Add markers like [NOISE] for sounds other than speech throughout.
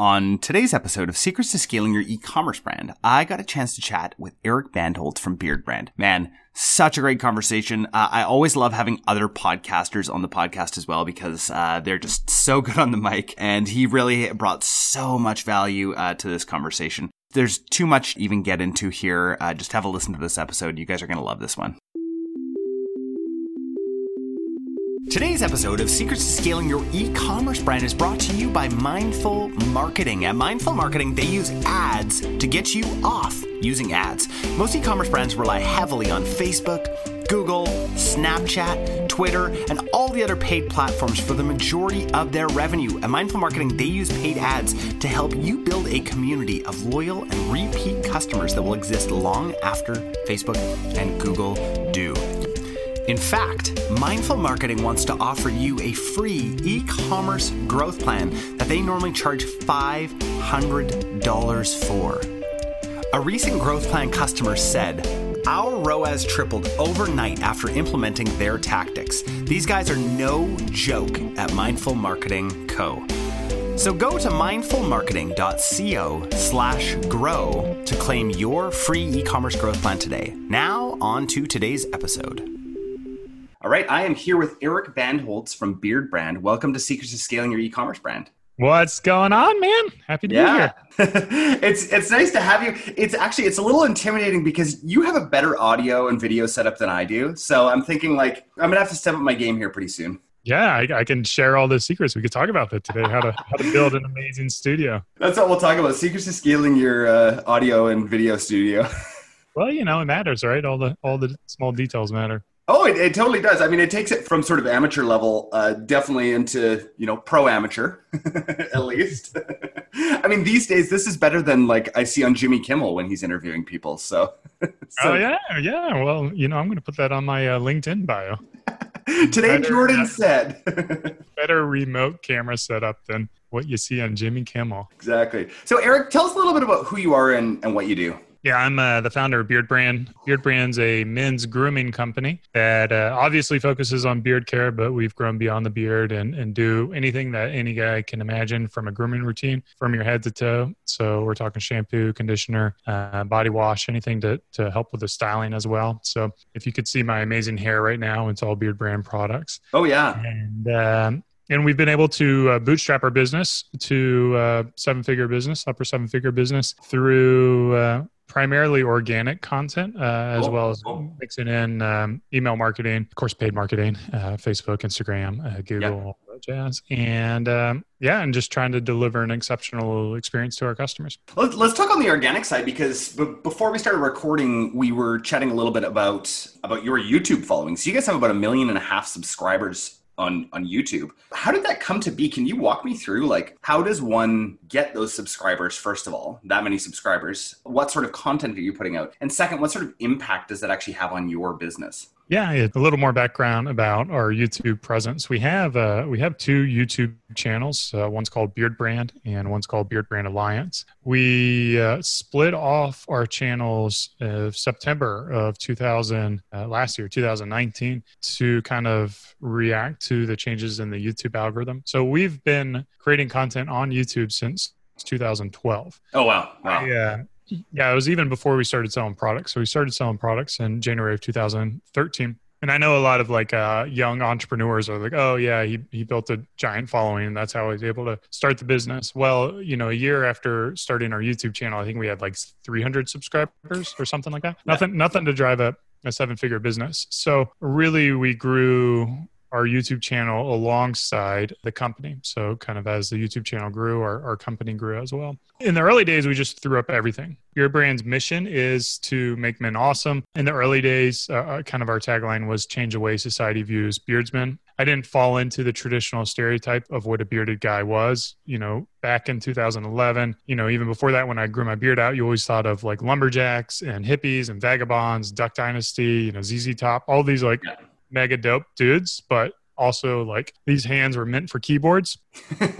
On today's episode of Secrets to Scaling Your E-commerce Brand, I got a chance to chat with Eric Bandholz from Beard Brand. Man, such a great conversation. Uh, I always love having other podcasters on the podcast as well because uh, they're just so good on the mic, and he really brought so much value uh, to this conversation. There's too much to even get into here. Uh, just have a listen to this episode. You guys are going to love this one. Today's episode of Secrets to Scaling Your E-commerce Brand is brought to you by Mindful Marketing. At Mindful Marketing, they use ads to get you off using ads. Most e-commerce brands rely heavily on Facebook, Google, Snapchat, Twitter, and all the other paid platforms for the majority of their revenue. At Mindful Marketing, they use paid ads to help you build a community of loyal and repeat customers that will exist long after Facebook and Google do. In fact, Mindful Marketing wants to offer you a free e commerce growth plan that they normally charge $500 for. A recent growth plan customer said, Our ROAS tripled overnight after implementing their tactics. These guys are no joke at Mindful Marketing Co. So go to mindfulmarketing.co slash grow to claim your free e-commerce growth plan today. Now on to today's episode. All right, I am here with Eric Bandholz from Beard Brand. Welcome to Secrets of Scaling Your E-commerce brand. What's going on, man? Happy to yeah. be here. [LAUGHS] it's it's nice to have you. It's actually it's a little intimidating because you have a better audio and video setup than I do. So I'm thinking like I'm gonna have to step up my game here pretty soon. Yeah, I, I can share all the secrets. We could talk about that today. How to how to build an amazing studio. That's what we'll talk about. Secrets to scaling your uh, audio and video studio. [LAUGHS] well, you know, it matters, right? All the all the small details matter. Oh, it, it, totally does. I mean, it takes it from sort of amateur level, uh, definitely into you know pro amateur, [LAUGHS] at least. [LAUGHS] I mean, these days this is better than like I see on Jimmy Kimmel when he's interviewing people. So, [LAUGHS] so. oh yeah, yeah. Well, you know, I'm going to put that on my uh, LinkedIn bio. Today, better, Jordan said, better remote camera setup than what you see on Jimmy Kimmel. Exactly. So, Eric, tell us a little bit about who you are and, and what you do. Yeah, I'm uh, the founder of Beard Brand. Beard Brand's a men's grooming company that uh, obviously focuses on beard care, but we've grown beyond the beard and, and do anything that any guy can imagine from a grooming routine from your head to toe. So we're talking shampoo, conditioner, uh, body wash, anything to, to help with the styling as well. So if you could see my amazing hair right now, it's all Beard Brand products. Oh, yeah. And um, and we've been able to uh, bootstrap our business to uh, seven figure business, upper seven figure business through uh, primarily organic content uh, as well as mixing in um, email marketing, of course, paid marketing, uh, Facebook, Instagram, uh, Google, jazz, and um, yeah, and just trying to deliver an exceptional experience to our customers. Let's, let's talk on the organic side because b- before we started recording, we were chatting a little bit about about your YouTube following. So you guys have about a million and a half subscribers on on YouTube. How did that come to be? Can you walk me through like how does one get those subscribers first of all, that many subscribers? What sort of content are you putting out? And second, what sort of impact does that actually have on your business? Yeah, a little more background about our YouTube presence. We have uh, we have two YouTube channels. Uh, one's called Beard Brand, and one's called Beard Brand Alliance. We uh, split off our channels of September of 2000 uh, last year, 2019, to kind of react to the changes in the YouTube algorithm. So we've been creating content on YouTube since 2012. Oh wow! Wow. Yeah, yeah, it was even before we started selling products. So we started selling products in January of 2013. And I know a lot of like uh, young entrepreneurs are like, oh yeah, he he built a giant following, and that's how he's able to start the business. Well, you know, a year after starting our YouTube channel, I think we had like 300 subscribers or something like that. Yeah. Nothing, nothing to drive a, a seven figure business. So really, we grew our YouTube channel alongside the company. So, kind of as the YouTube channel grew, our, our company grew as well. In the early days, we just threw up everything. Your Brand's mission is to make men awesome. In the early days, uh, uh, kind of our tagline was change the way society views beardsmen. I didn't fall into the traditional stereotype of what a bearded guy was. You know, back in 2011, you know, even before that, when I grew my beard out, you always thought of like lumberjacks and hippies and vagabonds, Duck Dynasty, you know, ZZ Top, all these like mega dope dudes, but also like these hands were meant for keyboards. [LAUGHS] well,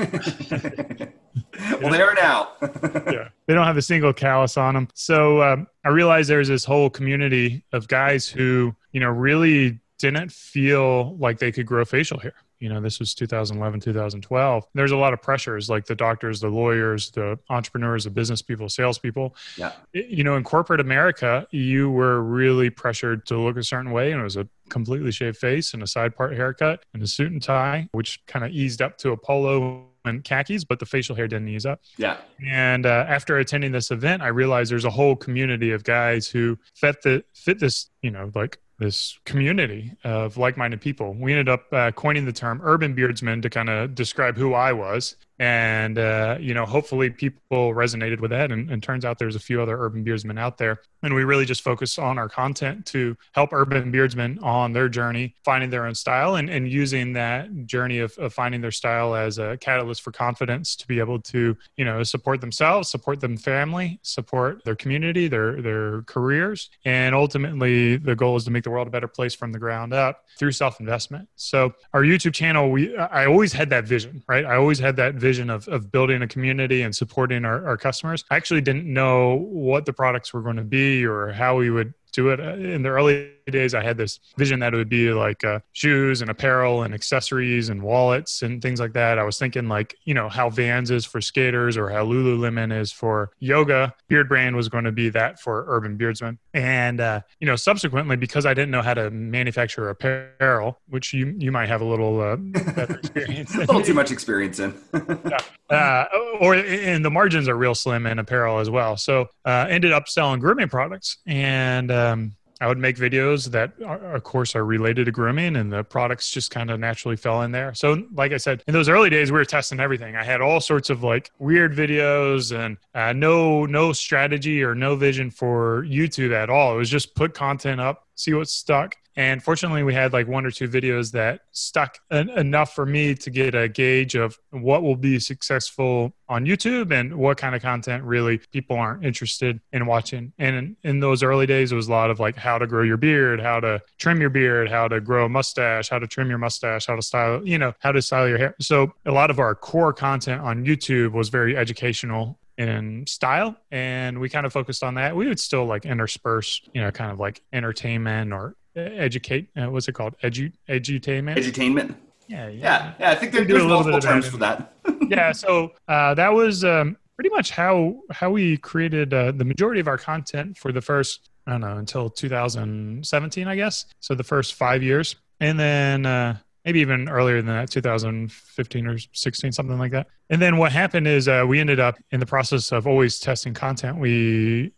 they are now. [LAUGHS] yeah, they don't have a single callus on them. So um, I realized there's this whole community of guys who, you know, really didn't feel like they could grow facial hair you know, this was 2011, 2012. There's a lot of pressures like the doctors, the lawyers, the entrepreneurs, the business people, salespeople. Yeah. You know, in corporate America, you were really pressured to look a certain way, and it was a completely shaved face and a side part haircut and a suit and tie, which kind of eased up to a polo and khakis, but the facial hair didn't ease up. Yeah. And uh, after attending this event, I realized there's a whole community of guys who fit the fit this, you know, like this community of like-minded people. We ended up uh, coining the term urban beardsman to kind of describe who I was and uh, you know hopefully people resonated with that. And, and, turns out there's a few other urban beardsmen out there. And we really just focus on our content to help urban beardsmen on their journey finding their own style and, and using that journey of, of finding their style as a catalyst for confidence to be able to you know support themselves support them family support their community their their careers. And ultimately the goal is to make the world a better place from the ground up through self-investment. So our youtube channel we i always had that vision right? I always had that vision vision of, of building a community and supporting our, our customers. I actually didn't know what the products were going to be or how we would do it. In the early days, I had this vision that it would be like uh, shoes and apparel and accessories and wallets and things like that. I was thinking like, you know, how Vans is for skaters or how Lululemon is for yoga. Beardbrand was going to be that for urban beardsmen. And, uh, you know, subsequently, because I didn't know how to manufacture apparel, which you, you might have a little uh, better [LAUGHS] experience. a little too much experience in. [LAUGHS] yeah. Uh, or and the margins are real slim in apparel as well. So uh, ended up selling grooming products and um, I would make videos that, are, of course, are related to grooming, and the products just kind of naturally fell in there. So, like I said, in those early days, we were testing everything. I had all sorts of like weird videos, and uh, no no strategy or no vision for YouTube at all. It was just put content up, see what stuck, and fortunately, we had like one or two videos that stuck en- enough for me to get a gauge of what will be successful on YouTube and what kind of content really people aren't interested in watching. And in, in those early days, it was a lot of like how to grow your beard, how to trim your beard, how to grow a mustache, how to trim your mustache, how to style, you know, how to style your hair. So a lot of our core content on YouTube was very educational in style and we kind of focused on that we would still like intersperse you know kind of like entertainment or educate. Uh, what's it called? Edu edutainment. Edutainment. Yeah, yeah, yeah. yeah I think there, there's multiple terms for that. [LAUGHS] yeah. So uh, that was um, pretty much how how we created uh, the majority of our content for the first I don't know until 2017, I guess. So the first five years, and then uh, maybe even earlier than that, 2015 or 16, something like that. And then what happened is uh, we ended up in the process of always testing content. We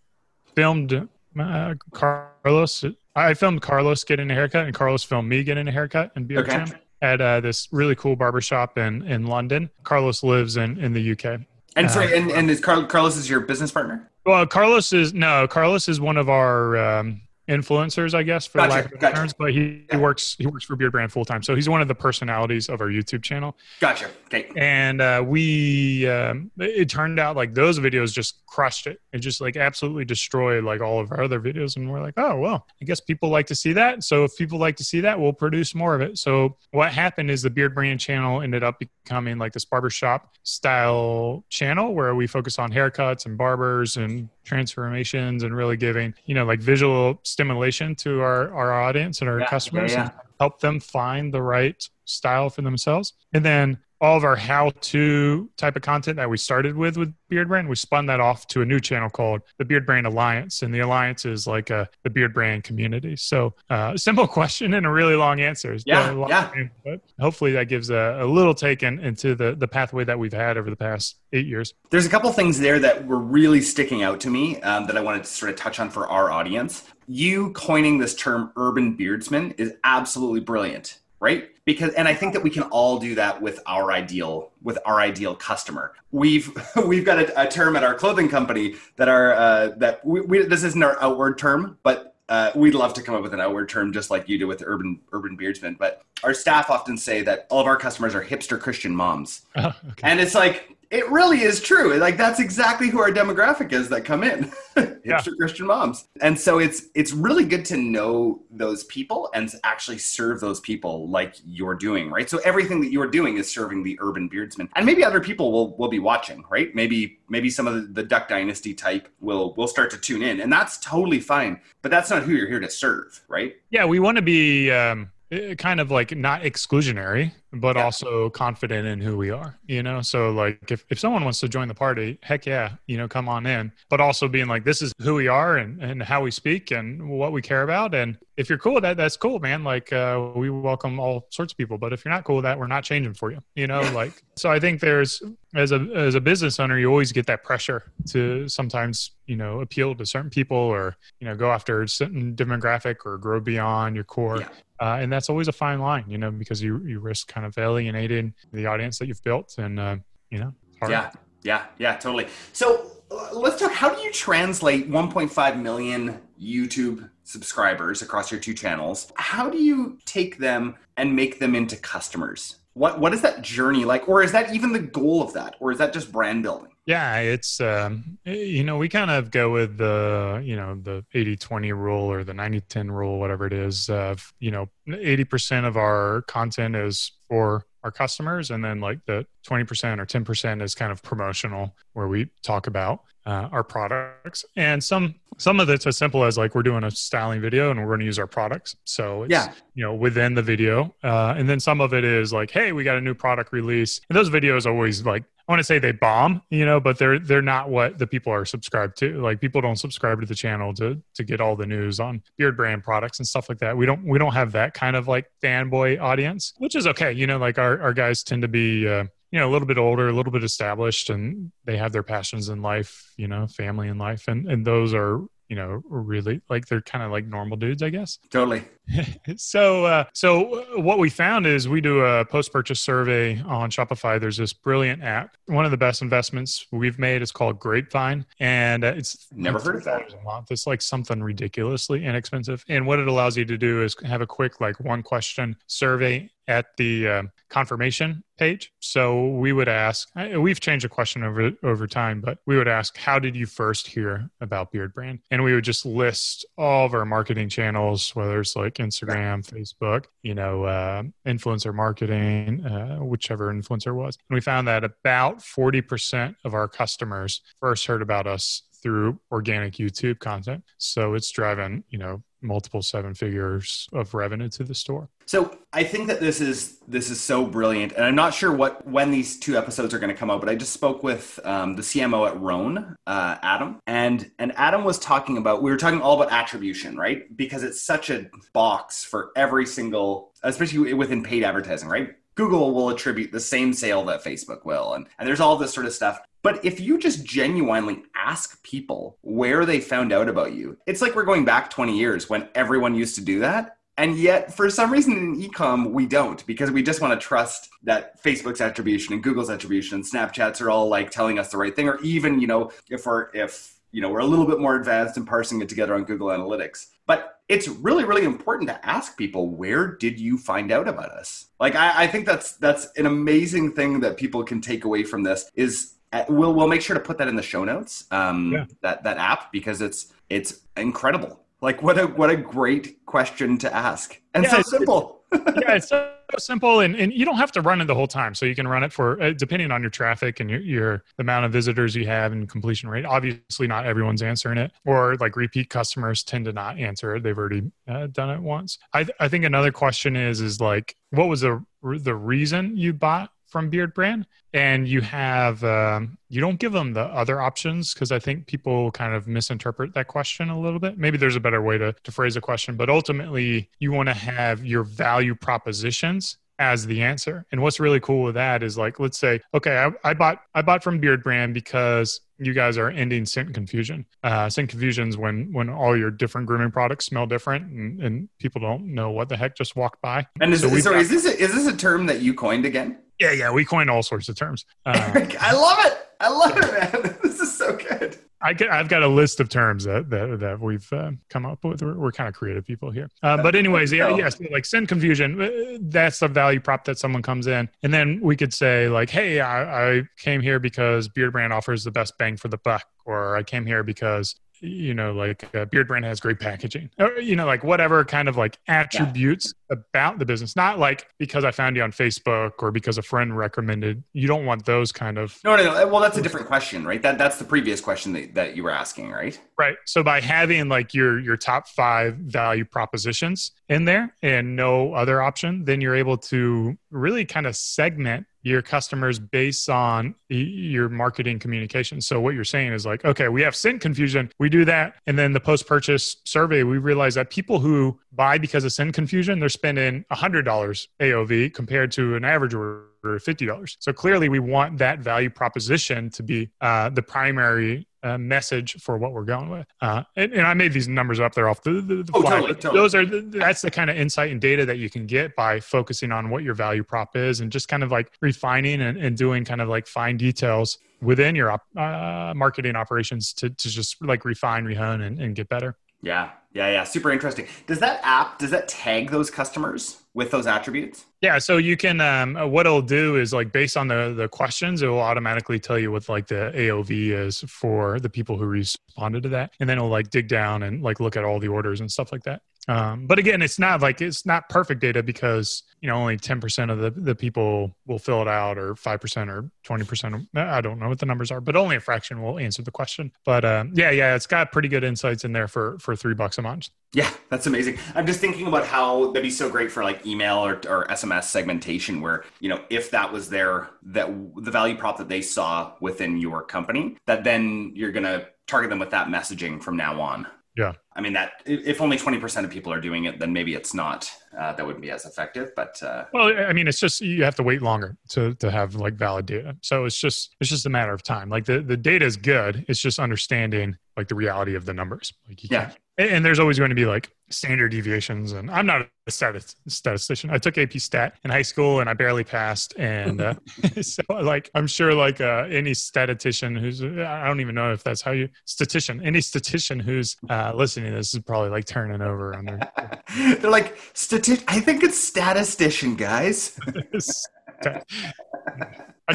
filmed uh, Carlos I filmed Carlos getting a haircut, and Carlos filmed me getting a haircut and beard okay. trim at uh, this really cool barbershop in in London. Carlos lives in in the UK. And uh, sorry, and, and is Car- Carlos is your business partner? Well, Carlos is no, Carlos is one of our um, influencers, I guess, for gotcha, lack of gotcha. terms. But he, yeah. he works he works for Beardbrand full time, so he's one of the personalities of our YouTube channel. Gotcha. Okay. And uh, we um, it turned out like those videos just crushed it. It just like absolutely destroyed like all of our other videos, and we're like, oh well, I guess people like to see that. So if people like to see that, we'll produce more of it. So what happened is the Beardbrand channel ended up becoming like this barbershop style channel where we focus on haircuts and barbers and transformations and really giving you know like visual stimulation to our our audience and our yeah, customers yeah, yeah. help them find the right style for themselves and then all of our how-to type of content that we started with with Beardbrand, we spun that off to a new channel called the Beardbrand Alliance, and the Alliance is like a the Beardbrand community. So, uh, [LAUGHS] simple question and a really long answer. Yeah, yeah. but hopefully, that gives a, a little take in, into the the pathway that we've had over the past eight years. There's a couple things there that were really sticking out to me um, that I wanted to sort of touch on for our audience. You coining this term "urban beardsman" is absolutely brilliant right? Because and i think that we can all do that with our ideal with our ideal customer. We've [LAUGHS] we've got a, a term at our clothing company that are uh, that we, we, this isn't our outward term but uh, we'd love to come up with an outward term just like you do with urban urban beardsmen but our staff often say that all of our customers are hipster christian moms. Oh, [LAUGHS] okay. and it's like it really is true. Like that's exactly who our demographic is that come in. [LAUGHS] yeah. Christian moms. And so it's it's really good to know those people and actually serve those people like you're doing, right? So everything that you're doing is serving the urban beardsman. And maybe other people will will be watching, right? Maybe maybe some of the, the Duck Dynasty type will will start to tune in. And that's totally fine. But that's not who you're here to serve, right? Yeah, we want to be um kind of like not exclusionary but Yeah. also confident in who we are, you know? So like if, if someone wants to join the party, heck yeah, you know, come on in, but also being like, this is who we are and, and how we speak and what we care about. And if you're cool with that, that's cool, man. Like uh, we welcome all sorts of people, but if you're not cool with that, we're not changing for you, you know, like, so I think there's, as a, as a business owner, you always get that pressure to sometimes, you know, appeal to certain people or, you know, go after a certain demographic or grow beyond your core. Yeah. Uh, and that's always a fine line, you know, because you, you risk kind of alienating the audience that you've built. And, uh, you know. Yeah, yeah, yeah, totally. So uh, let's talk. How do you translate 1.5 million YouTube subscribers across your two channels? How do you take them and make them into customers? What what is that journey like, or is that even the goal of that, or is that just brand building? Yeah, it's um, you know we kind of go with the you know the 80-20 rule or the 90-10 rule, whatever it is. Of you know, eighty percent of our content is for our customers, and then like the twenty percent or ten percent is kind of promotional, where we talk about uh, our products. And some some of it's as simple as like we're doing a styling video and we're going to use our products. So it's, Yeah. you know within the video, uh, and then some of it is like, hey, we got a new product release, and those videos always like I want to say they bomb, you know, but they're they're not what the people are subscribed to. Like people don't subscribe to the channel to to get all the news on beard brand products and stuff like that. We don't we don't have that kind of like fanboy audience, which is okay. You know, like our our guys tend to be uh, you know a little bit older, a little bit established, and they have their passions in life, you know, family in life, and and those are you know really like they're kind of like normal dudes, I guess Totally. [LAUGHS] so uh, so what we found is we do a post purchase survey on Shopify. There's this brilliant app. One of the best investments we've made is called Grapevine, and uh, it's Never heard of that. $3 a month. It's like something ridiculously inexpensive. And what it allows you to do is have a quick like one question survey at the um, confirmation page. So we would ask. We've changed the question over over time, but we would ask, "How did you first hear about Beard Brand?" And we would just list all of our marketing channels, whether it's like Instagram, Facebook, you know, uh, influencer marketing, uh, whichever influencer was. And we found that about forty percent of our customers first heard about us through organic YouTube content. So it's driving, you know, multiple seven figures of revenue to the store. So I think that this is this is so brilliant, and I'm not sure what when these two episodes are going to come out. But I just spoke with um, the CMO at Rhone, uh, Adam, and and Adam was talking about we were talking all about attribution, right? Because it's such a box for every single, especially within paid advertising, right? Google will attribute the same sale that Facebook will, and and there's all this sort of stuff. But if you just genuinely ask people where they found out about you, it's like we're going back 20 years when everyone used to do that. And yet, for some reason in ecom, we don't because we just want to trust that Facebook's attribution and Google's attribution and Snapchats are all like telling us the right thing. Or even, you know, if we're, if, you know, we're a little bit more advanced in parsing it together on Google Analytics. But it's really, really important to ask people, where did you find out about us? Like, I, I think that's, that's an amazing thing that people can take away from this is we'll, we'll make sure to put that in the show notes, um, Yeah. that, that app, because it's, it's incredible. Like what a what a great question to ask, and Yeah, so simple. [LAUGHS] yeah, it's so simple, and, and you don't have to run it the whole time. So you can run it for uh, depending on your traffic and your, your the amount of visitors you have and completion rate. Obviously, not everyone's answering it, or like repeat customers tend to not answer it. They've already uh, done it once. I th- I think another question is is like what was the the reason you bought from Beard Brand, and you have um, you don't give them the other options because I think people kind of misinterpret that question a little bit. Maybe there's a better way to, to phrase a question, but ultimately you want to have your value propositions as the answer. And what's really cool with that is like, let's say, okay, I, I bought I bought from Beard Brand because you guys are ending scent confusion. Uh, scent confusion is when when all your different grooming products smell different and, and people don't know what the heck just walked by. And is, So got- is this a, is this a term that you coined again? Yeah, yeah, we coin all sorts of terms. [LAUGHS] Uh, I love it. I love it, man. [LAUGHS] This is so good. I I've got a list of terms that that, that we've uh, come up with. We're, we're kind of creative people here. Uh, but anyways, yeah, yes, like scent confusion. uh, That's the value prop that someone comes in, and then we could say like, hey, I, I came here because Beard Brand offers the best bang for the buck, or I came here because you know, like uh, Beard Brand has great packaging, or you know, like whatever kind of like attributes yeah. about the business. Not like because I found you on Facebook or because a friend recommended. You don't want those kind of. No, no, no. Well, that's a different question, right? That that's the previous question that, that you were asking, right? Right. So by having like your your top five value propositions in there and no other option, then you're able to really kind of segment your customers based on your marketing communication. So what you're saying is like, okay, we have scent confusion, we do that, and then the post-purchase survey, we realize that people who buy because of scent confusion, they're spending $100 AOV compared to an average order of $50. So clearly we want that value proposition to be uh, the primary uh, message for what we're going with. Uh, and, and, I made these numbers up there off the, the, the oh, fly. Totally, totally. Those are the, that's the kind of insight and data that you can get by focusing on what your value prop is and just kind of like refining and, and doing kind of like fine details within your op, uh, marketing operations to, to just like refine, rehone, and, and get better. Yeah, yeah, yeah. Super interesting. Does that app does that tag those customers with those attributes? Yeah, so you can. Um, what it'll do is like based on the the questions, it will automatically tell you what like the AOV is for the people who responded to that, and then it'll like dig down and like look at all the orders and stuff like that. Um, but again, it's not like it's not perfect data because you know only ten percent of the the people will fill it out, or five percent, or twenty percent. I don't know what the numbers are, but only a fraction will answer the question. But um, yeah, yeah, it's got pretty good insights in there for for three bucks a month. Yeah, that's amazing. I'm just thinking about how that'd be so great for like email or, or SMS segmentation, where you know if that was there, that the value prop that they saw within your company, that then you're gonna target them with that messaging from now on. Yeah. I mean that if only 20% of people are doing it, then maybe it's not, uh, that wouldn't be as effective, but, uh, well, I mean, it's just, you have to wait longer to, to have like valid data. So it's just, it's just a matter of time. Like the, the data is good. It's just understanding like the reality of the numbers. Like you yeah. can't, and there's always going to be like standard deviations and i'm not a statistician. I took ap stat in high school and i barely passed and uh, [LAUGHS] [LAUGHS] so like i'm sure like uh, any statistician who's i don't even know if that's how you statistician any statistician who's uh, listening to this is probably like turning over on their [LAUGHS] they're like stati- i think it's statistician guys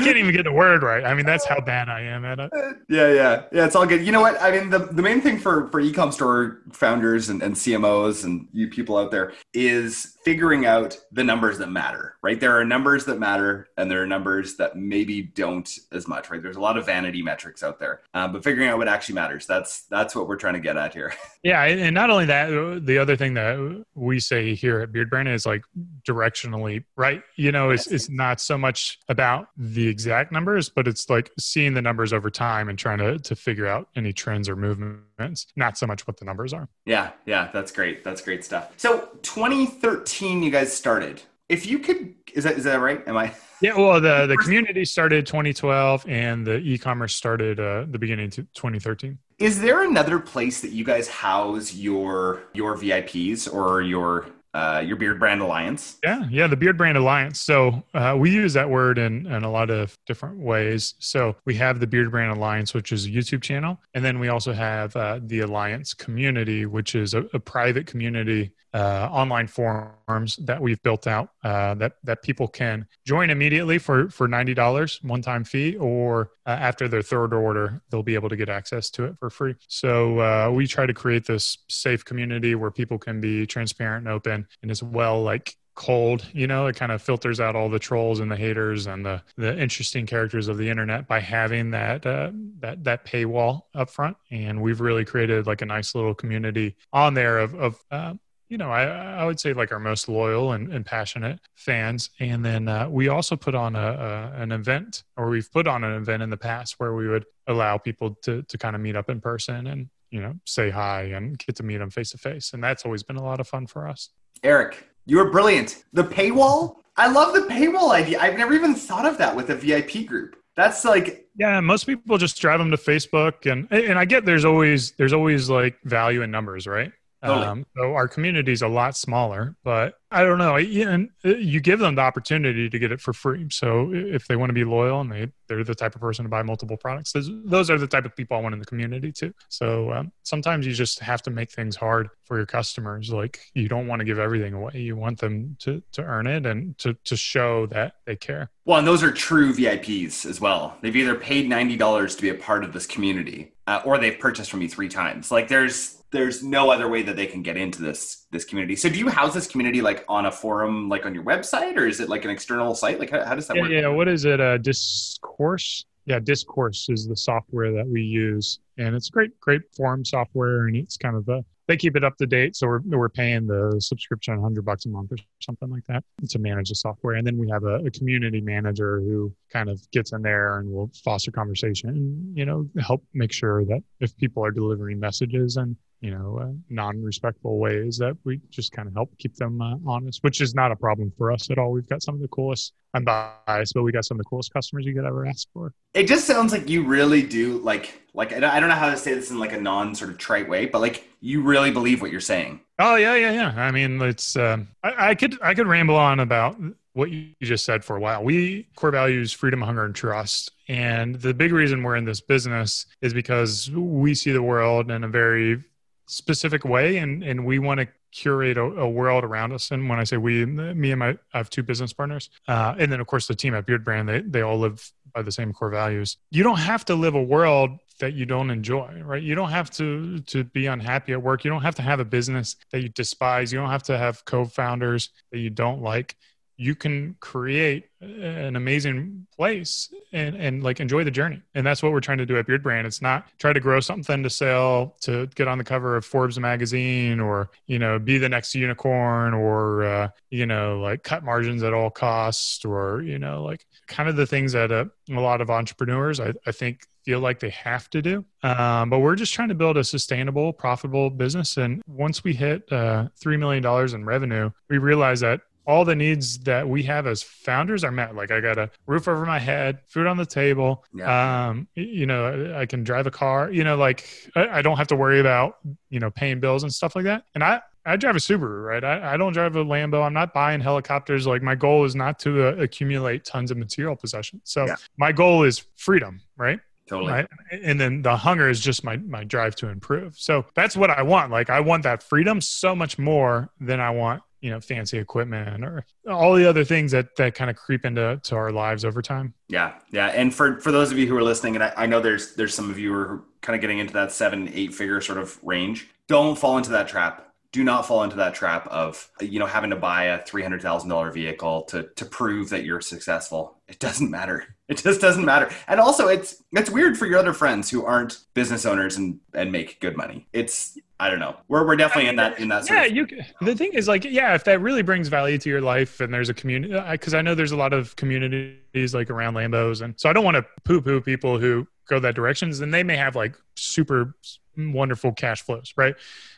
I can't even get the word right. I mean, that's how bad I am at it. Yeah, yeah, yeah. It's all good. You know what? I mean, the, the main thing for for ecom store founders and, and CMOs and you people out there is figuring out the numbers that matter. Right? There are numbers that matter, and there are numbers that maybe don't as much. Right? There's a lot of vanity metrics out there, uh, but figuring out what actually matters. That's that's what we're trying to get at here. [LAUGHS] Yeah, and not only that, the other thing that we say here at Beard Brand is like directionally right. You know, it's it's not so much about the exact numbers, but it's like seeing the numbers over time and trying to to figure out any trends or movements, not so much what the numbers are. Yeah, yeah, that's great. That's great stuff. So 2013 you guys started. If you could is that is that right? Am I Yeah, well the the [LAUGHS] community started 2012 and the e-commerce started uh the beginning to 2013. Is there another place that you guys house your your VIPs or your uh, your Beard Brand Alliance. Yeah, yeah, the Beard Brand Alliance. So uh, we use that word in, in a lot of different ways. So we have the Beard Brand Alliance, which is a YouTube channel, and then we also have uh, the Alliance community, which is a, a private community uh, online forums that we've built out uh, that that people can join immediately for for ninety dollars one time fee, or uh, after their third order, they'll be able to get access to it for free. So uh, we try to create this safe community where people can be transparent and open, and as well like cold you know it kind of filters out all the trolls and the haters and the the interesting characters of the internet by having that uh, that that paywall up front and we've really created like a nice little community on there of of uh, you know, I, I would say like our most loyal and, and passionate fans. And then uh, we also put on a, a, an event, or we've put on an event in the past where we would allow people to to kind of meet up in person and you know say hi and get to meet them face to face. And that's always been a lot of fun for us. Eric, you are brilliant. The paywall. I love the paywall idea. I've never even thought of that with a VIP group. That's like yeah, most people just drive them to Facebook and and I get there's always there's always like value in numbers, right? Totally. Um, so our community is a lot smaller, but I don't know. You, and uh, you give them the opportunity to get it for free. So if they want to be loyal and they they're the type of person to buy multiple products, those, those are the type of people I want in the community too. So um, sometimes you just have to make things hard for your customers. Like you don't want to give everything away. You want them to to earn it and to to show that they care. Well, and those are true VIPs as well. They've either paid ninety dollars to be a part of this community, uh, or they've purchased from me three times. Like there's there's no other way that they can get into this this community. So do you house this community like on a forum, like on your website, or is it like an external site? Like how, how does that yeah, work? Yeah, what is it? Uh, Discourse. Yeah, Discourse is the software that we use, and it's great, great forum software, and it's kind of a they keep it up to date. So we're, we're paying the subscription 100 bucks a month or something like that to manage the software. And then we have a, a, community manager who kind of gets in there and will foster conversation and, you know, help make sure that if people are delivering messages and you know, uh, non-respectful ways that we just kind of help keep them uh, honest, which is not a problem for us at all. We've got some of the coolest, I'm biased, but we got some of the coolest customers you could ever ask for. It just sounds like you really do like, like, I don't know how to say this in like a non sort of trite way, but like you really believe what you're saying. Oh yeah, yeah, yeah. I mean, it's, um, I, I could, I could ramble on about what you just said for a while. We core values freedom, hunger, and trust. And the big reason we're in this business is because we see the world in a very specific way and and we want to curate a, a, world around us. And when i say we me and my i have two business partners uh, and then of course the team at Beardbrand they, they all live by the same core values. You don't have to live a world that you don't enjoy right? You don't have to to be unhappy at work. You don't have to have a business that you despise. You don't have to have co-founders that you don't like you can create an amazing place and, and like enjoy the journey. And that's what we're trying to do at Beardbrand. It's not try to grow something to sell to get on the cover of Forbes magazine or, you know, be the next unicorn or, uh, you know, like cut margins at all costs or, you know, like kind of the things that uh, a lot of entrepreneurs, I, I think, feel like they have to do. Um, but we're just trying to build a sustainable, profitable business. And once we hit uh, $3 million in revenue, we realize that all the needs that we have as founders are met. Like I got a roof over my head, food on the table. Yeah. Um, you know, I can drive a car. You know, like I, I, don't have to worry about you know paying bills and stuff like that. And I I drive a Subaru, right? I, I don't drive a Lambo. I'm not buying helicopters. Like my goal is not to uh, accumulate tons of material possessions. So yeah. my goal is freedom, right? Totally. Right. And then the hunger is just my my drive to improve. So that's what I want. Like I want that freedom so much more than I want you know fancy equipment or all the other things that that kind of creep into to our lives over time. Yeah. Yeah. And for for those of you who are listening and I, I know there's there's some of you who are kind of getting into that seven eight figure sort of range don't fall into that trap do not fall into that trap of you know having to buy a $300000 vehicle to to prove that you're successful it doesn't matter [LAUGHS] it just doesn't matter and also it's it's weird for your other friends who aren't business owners and and make good money it's I don't know. We're we're definitely in that in that. yeah, of- you. The thing is, like, yeah, if that really brings value to your life, and there's a community, because I, I know there's a lot of communities like around Lambos, and so I don't want to poo poo people who go that directions, and they may have like super wonderful cash flows, right?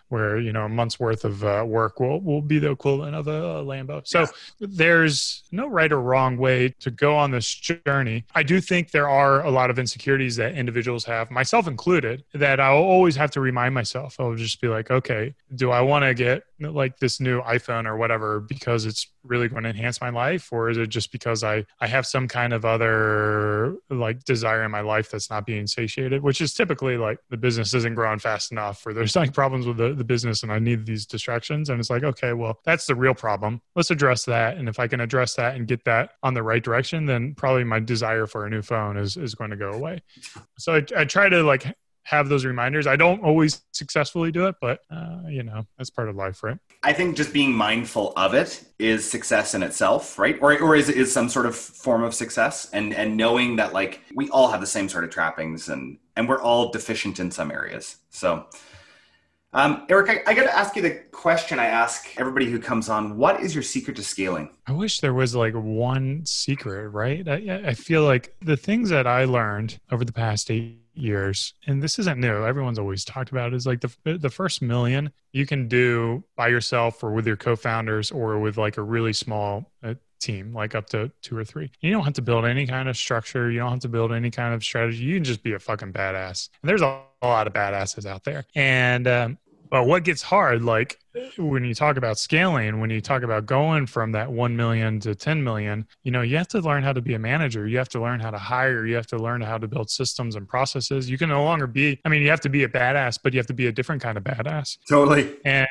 where you know a month's worth of uh, work will will be the equivalent of a, a Lambo. So yeah. there's no right or wrong way to go on this journey. I do think there are a lot of insecurities that individuals have, myself included, that I'll always have to remind myself. I'll just be like, okay, do I want to get like this new iPhone or whatever because it's really going to enhance my life, or is it just because I I have some kind of other like desire in my life that's not being satiated, which is typically like the business isn't growing fast enough, or there's like problems with the the business and I need these distractions. And it's like, okay, well, that's the real problem. Let's address that. And if I can address that and get that on the right direction, then probably my desire for a new phone is, is going to go away. So I, I try to like have those reminders. I don't always successfully do it, but uh, you know, that's part of life, right? I think just being mindful of it is success in itself, right? Or or is is some sort of form of success, and and knowing that like we all have the same sort of trappings, and and we're all deficient in some areas. So um, Eric, I, I got to ask you the question I ask everybody who comes on. What is your secret to scaling? I wish there was like one secret, right? I, I feel like the things that I learned over the past eight years, and this isn't new, everyone's always talked about, is like the, the first million you can do by yourself or with your co founders or with like a really small uh, team, like up to two or three. You don't have to build any kind of structure. You don't have to build any kind of strategy. You can just be a fucking badass. And there's a, a lot of badasses out there. And um, what gets hard, like when you talk about scaling, when you talk about going from that 1 million to 10 million, you know, you have to learn how to be a manager. You have to learn how to hire. You have to learn how to build systems and processes. You can no longer be, I mean, you have to be a badass, but you have to be a different kind of badass. Totally. And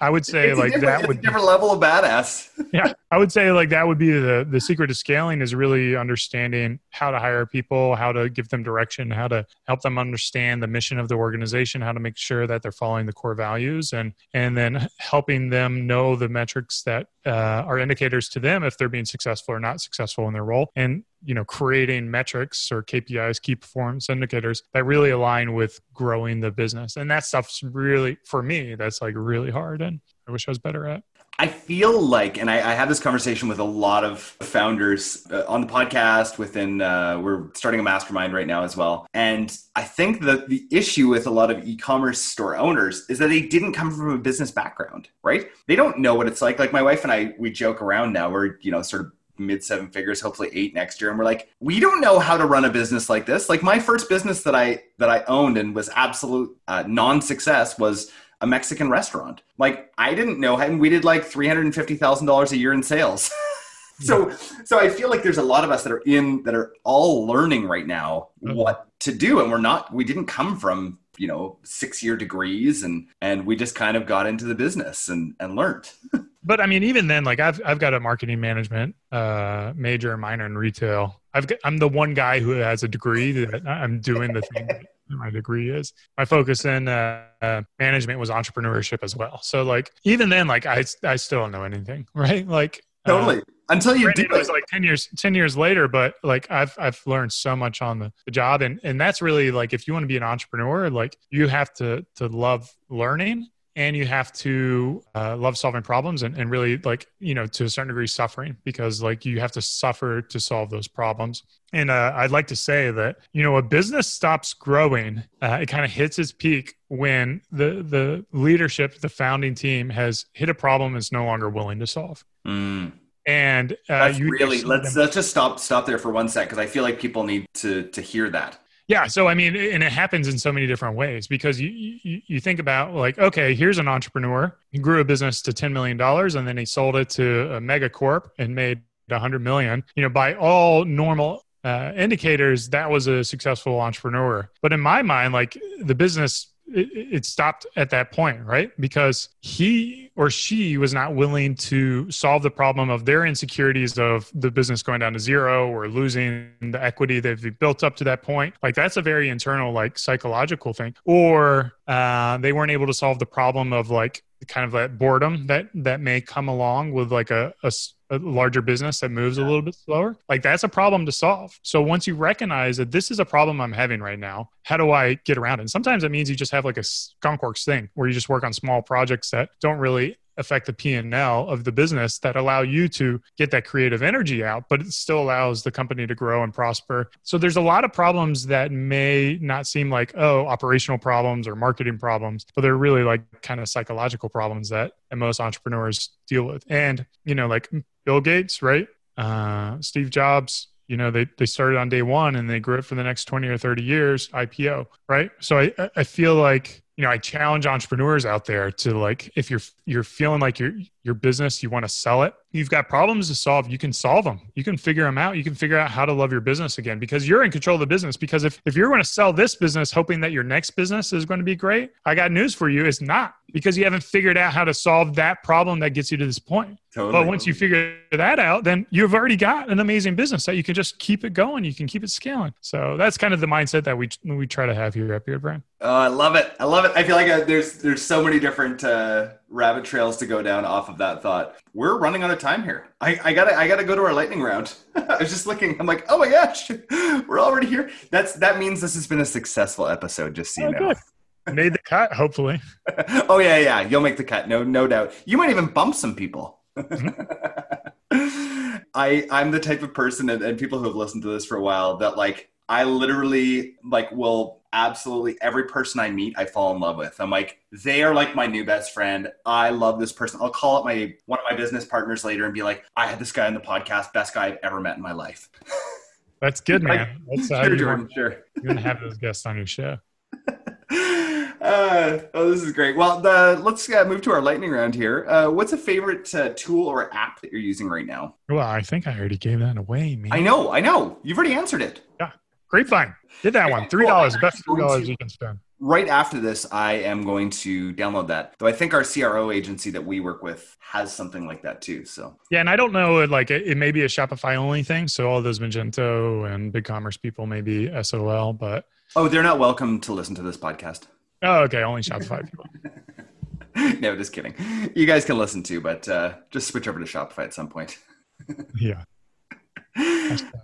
I would say like that would be a different level of badass. [LAUGHS] yeah. I would say like that would be the, the secret to scaling is really understanding how to hire people, how to give them direction, how to help them understand the mission of the organization, how to make sure that they're following the core values and, and then helping them know the metrics that uh, are indicators to them if they're being successful or not successful in their role. And you know creating metrics or kpis key performance indicators that really align with growing the business. And that stuff's really for me that's like really hard and i wish i was better at I feel like, and I, I have this conversation with a lot of founders uh, on the podcast. Within, uh, we're starting a mastermind right now as well, and I think that the issue with a lot of e-commerce store owners is that they didn't come from a business background, right? They don't know what it's like. Like my wife and I, we joke around now. We're you know sort of mid seven figures hopefully eight next year and we're like we don't know how to run a business like this like my first business that i that i owned and was absolute uh, non-success was a Mexican restaurant. Like I didn't know, and we did like three hundred and fifty thousand dollars a year in sales. [LAUGHS] so, so I feel like there's a lot of us that are in that are all learning right now mm-hmm. what to do, and we're not. We didn't come from you know six year degrees, and and we just kind of got into the business and and learned. [LAUGHS] but I mean, even then, like I've I've got a marketing management uh, major, minor in retail. I've got, I'm the one guy who has a degree that I'm doing the thing my degree is. My focus in uh, uh, management was entrepreneurship as well. So like even then, like I I still don't know anything, [LAUGHS] right? Like totally. Uh, until you do it was like 10 years 10 years later but like i've i've learned so much on the, the, job and and that's really like if you want to be an entrepreneur like you have to to love learning and you have to uh, love solving problems and, and really like you know to a certain degree suffering because like you have to suffer to solve those problems and uh, i'd like to say that you know a business stops growing uh, it kind of hits its peak when the the leadership the founding team has hit a problem and is no longer willing to solve mm. And uh, That's really let's let's just stop stop there for one sec because I feel like people need to to hear that. Yeah. So, I mean, and it happens in so many different ways because you, you, you think about like, okay, here's an entrepreneur. He grew a business to $10 million and then he sold it to a mega corp and made a 100 million. You know, by all normal uh, indicators, that was a successful entrepreneur. But in my mind, like the business it, it, stopped at that point, right? Because he or she was not willing to solve the problem of their insecurities of the business going down to zero or losing the equity they've built up to that point. Like that's a very internal, like psychological thing. Or uh, they weren't able to solve the problem of like kind of that boredom that that may come along with like a, a a larger business that moves a little bit slower like that's a problem to solve so once you recognize that this is a problem i'm having right now how do i get around it and sometimes it means you just have like a skunkworks thing where you just work on small projects that don't really affect the P&L of the business that allow you to get that creative energy out, but it still allows the company to grow and prosper. So there's a lot of problems that may not seem like, oh, operational problems or marketing problems, but they're really like kind of psychological problems that, most entrepreneurs deal with. And, you know, like Bill Gates, right? Uh, Steve Jobs, you know they, they started on day one and they grew it for the next 20 or 30 years ipo right so i, I feel like you know, I challenge entrepreneurs out there to like, if you're you're feeling like your your business, you want to sell it, you've got problems to solve. You can solve them. You can figure them out. You can figure out how to love your business again because you're in control of the business. Because if if you're going to sell this business hoping that your next business is going to be great, I got news for you: it's not because you haven't figured out how to solve that problem that gets you to this point. Totally. But once you figure that out, then you've already got an amazing business that you can just keep it going. You can keep it scaling. So that's kind of the mindset that we we try to have here at Beard Brand. Oh, I love it. I love it. I feel like I, uh, there's there's so many different uh, rabbit trails to go down off of that thought. We're running out of time here. I, I gotta I gotta go to our lightning round. [LAUGHS] I was just looking. I'm like, oh my gosh, [LAUGHS] we're already here. That's that means this has been a successful episode. Just so you oh, know. Made the cut, hopefully. [LAUGHS] oh yeah, yeah. You'll make the cut, no, no doubt. You might even bump some people. Mm-hmm. I I'm the type of person, and, and people who have listened to this for a while, that like I literally like will absolutely every person I meet I fall in love with. I'm like they are like my new best friend. I love this person. I'll call up my one of my business partners later and be like, I had this guy on the podcast, best guy I've ever met in my life. That's good, man. [LAUGHS] That's sure, you Jordan, want, sure. You're gonna have those guests on your show. [LAUGHS] Uh, oh, this is great. Well, the, let's uh, move to our lightning round here. Uh, what's a favorite uh, tool or app that you're using right now? Well, I think I already gave that away, man. I know, I know. You've already answered it. Grapevine. Did that one. Three dollars. Best three dollars you can spend. Right after this, I am going to download that. Though I think our CRO agency that we work with has something like that too. So Yeah, and I don't know, like it, it may be a Shopify only thing. So all those Magento and BigCommerce people may be SOL, but Oh, they're not welcome to listen to this podcast. oh, okay, only Shopify people. [LAUGHS] no, just kidding. You guys can listen too, but uh, just switch over to Shopify at some point. [LAUGHS] Yeah,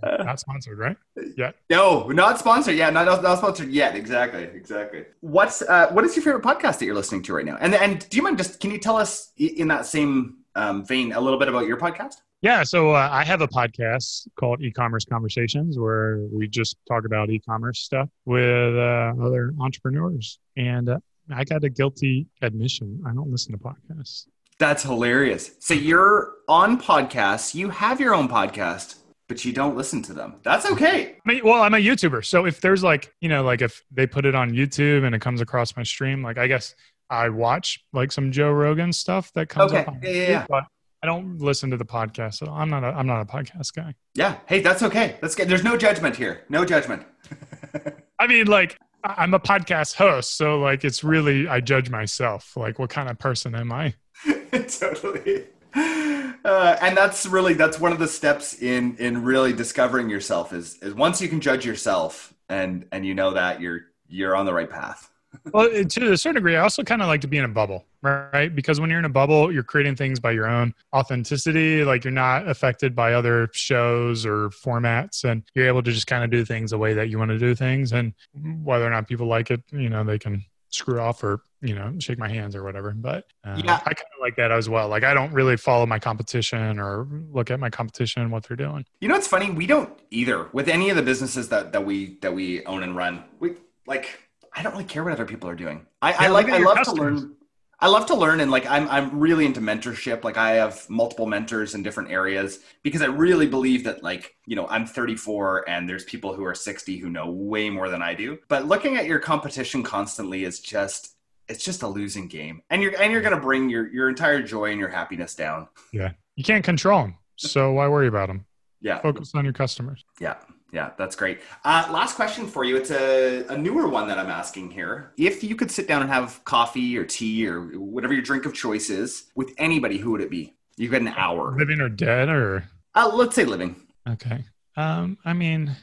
not sponsored, right? Yeah. No, not sponsored. Yeah, not, not, not sponsored yet. Exactly, exactly. What's uh, what is your favorite podcast that you're listening to right now? And and do you mind just can you tell us in that same um, vein a little bit about your podcast? Yeah, so uh, I have a podcast called E-commerce Conversations where we just talk about e-commerce stuff with uh, other entrepreneurs, and uh, I got a guilty admission: I don't listen to podcasts. That's hilarious. So you're on podcasts. You have your own podcast, but you don't listen to them. That's okay. I mean, well, I'm a YouTuber, so if there's like, you know, like if they put it on YouTube and it comes across my stream, like I guess I watch like some Joe Rogan stuff that comes Okay. up on Yeah, yeah, YouTube, yeah. but I don't listen to the podcast. So I'm not a I'm not a podcast guy. Yeah. Hey, that's okay. That's good. There's no judgment here. No judgment. [LAUGHS] I mean, like I'm a podcast host, so like it's really I judge myself. Like, what kind of person am I? [LAUGHS] totally. Uh, and that's really that's one of the steps in in really discovering yourself is is once you can judge yourself and and you know that you're you're on the right path. [LAUGHS] Well, to a certain degree, I also kind of like to be in a bubble, right? Because when you're in a bubble, you're creating things by your own authenticity. Like you're not affected by other shows or formats, and you're able to just kind of do things the way that you want to do things. And whether or not people like it, you know, they can screw off or you know shake my hands or whatever. But uh, Yeah. I kind of like that as well. Like I don't really follow my competition or look at my competition and what they're doing. You know what's funny? We don't either with any of the businesses that that we that we own and run. We like I don't really care what other people are doing. I, I like I love customers. to learn. I love to learn and like I'm I'm really into mentorship. Like I have multiple mentors in different areas because I really believe that like, you know, I'm 34 and there's people who are 60 who know way more than I do. But looking at your competition constantly is just it's just a losing game. And you're and you're going to bring your your entire joy and your happiness down. Yeah, you can't control them, so why worry about them? Yeah. Focus on your customers. Yeah, yeah, that's great. Uh, last question for you. It's a, a newer one that I'm asking here. If you could sit down and have coffee or tea or whatever your drink of choice is with anybody, who would it be? You get an hour. Living or dead, or Uh, let's say living. Okay. Um, I mean,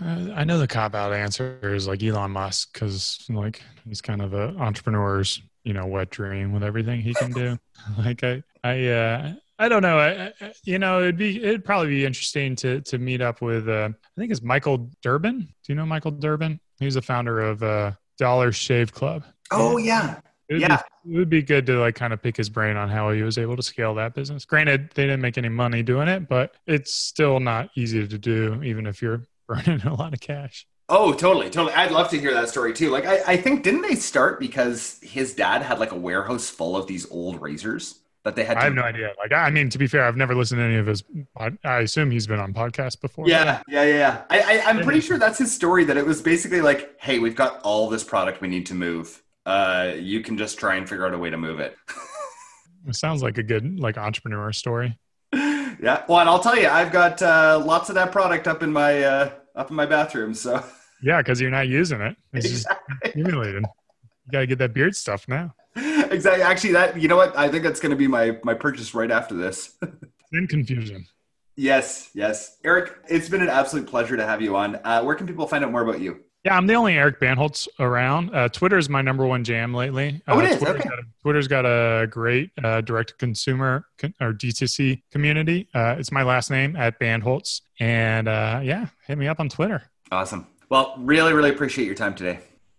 I know the cop out answer is like Elon Musk because like he's kind of a entrepreneur's you know wet dream with everything he can do. [LAUGHS] [LAUGHS] like I, I, uh, I don't know. I, I, you know, it'd be it'd probably be interesting to to meet up with. Uh, I think it's Michael Dubin. Do you know Michael Dubin? He's the founder of uh, Dollar Shave Club. Oh yeah, It would, Yeah. be, it would be good to like kind of pick his brain on how he was able to scale that business. Granted, they didn't make any money doing it, but it's still not easy to do, even if you're burning a lot of cash. Oh, totally, totally. I'd love to hear that story too. Like, I, I think didn't they start because his dad had like a warehouse full of these old razors that they had. I have no idea. Like, I mean, to be fair, I've never listened to any of his. I assume he's been on podcasts before. Yeah, yeah, yeah. yeah. I, I, I'm pretty sure that's his story. That it was basically like, "Hey, we've got all this product we need to move. Uh, you can just try and figure out a way to move it." [LAUGHS] It sounds like a good like entrepreneur story. [LAUGHS] yeah. Well, and I'll tell you, I've got uh, lots of that product up in my uh, up in my bathroom. So Yeah, because you're not using it. It's just [LAUGHS] accumulated. You gotta get that beard stuff now. exactly. Actually, that you know what? I think that's going to be my my purchase right after this. [LAUGHS] In confusion. yes, yes. Eric, it's been an absolute pleasure to have you on. Uh, where can people find out more about you? Yeah, I'm the only Eric Bandholz around. Uh, Twitter is my number one jam lately. Oh, uh, it is? Twitter's Okay. Got a, Twitter's got a great uh, direct-to-consumer con- or DTC community. Uh, it's my last name at Bandholz, and uh, yeah, hit me up on Twitter. Awesome. Well, really, really appreciate your time today.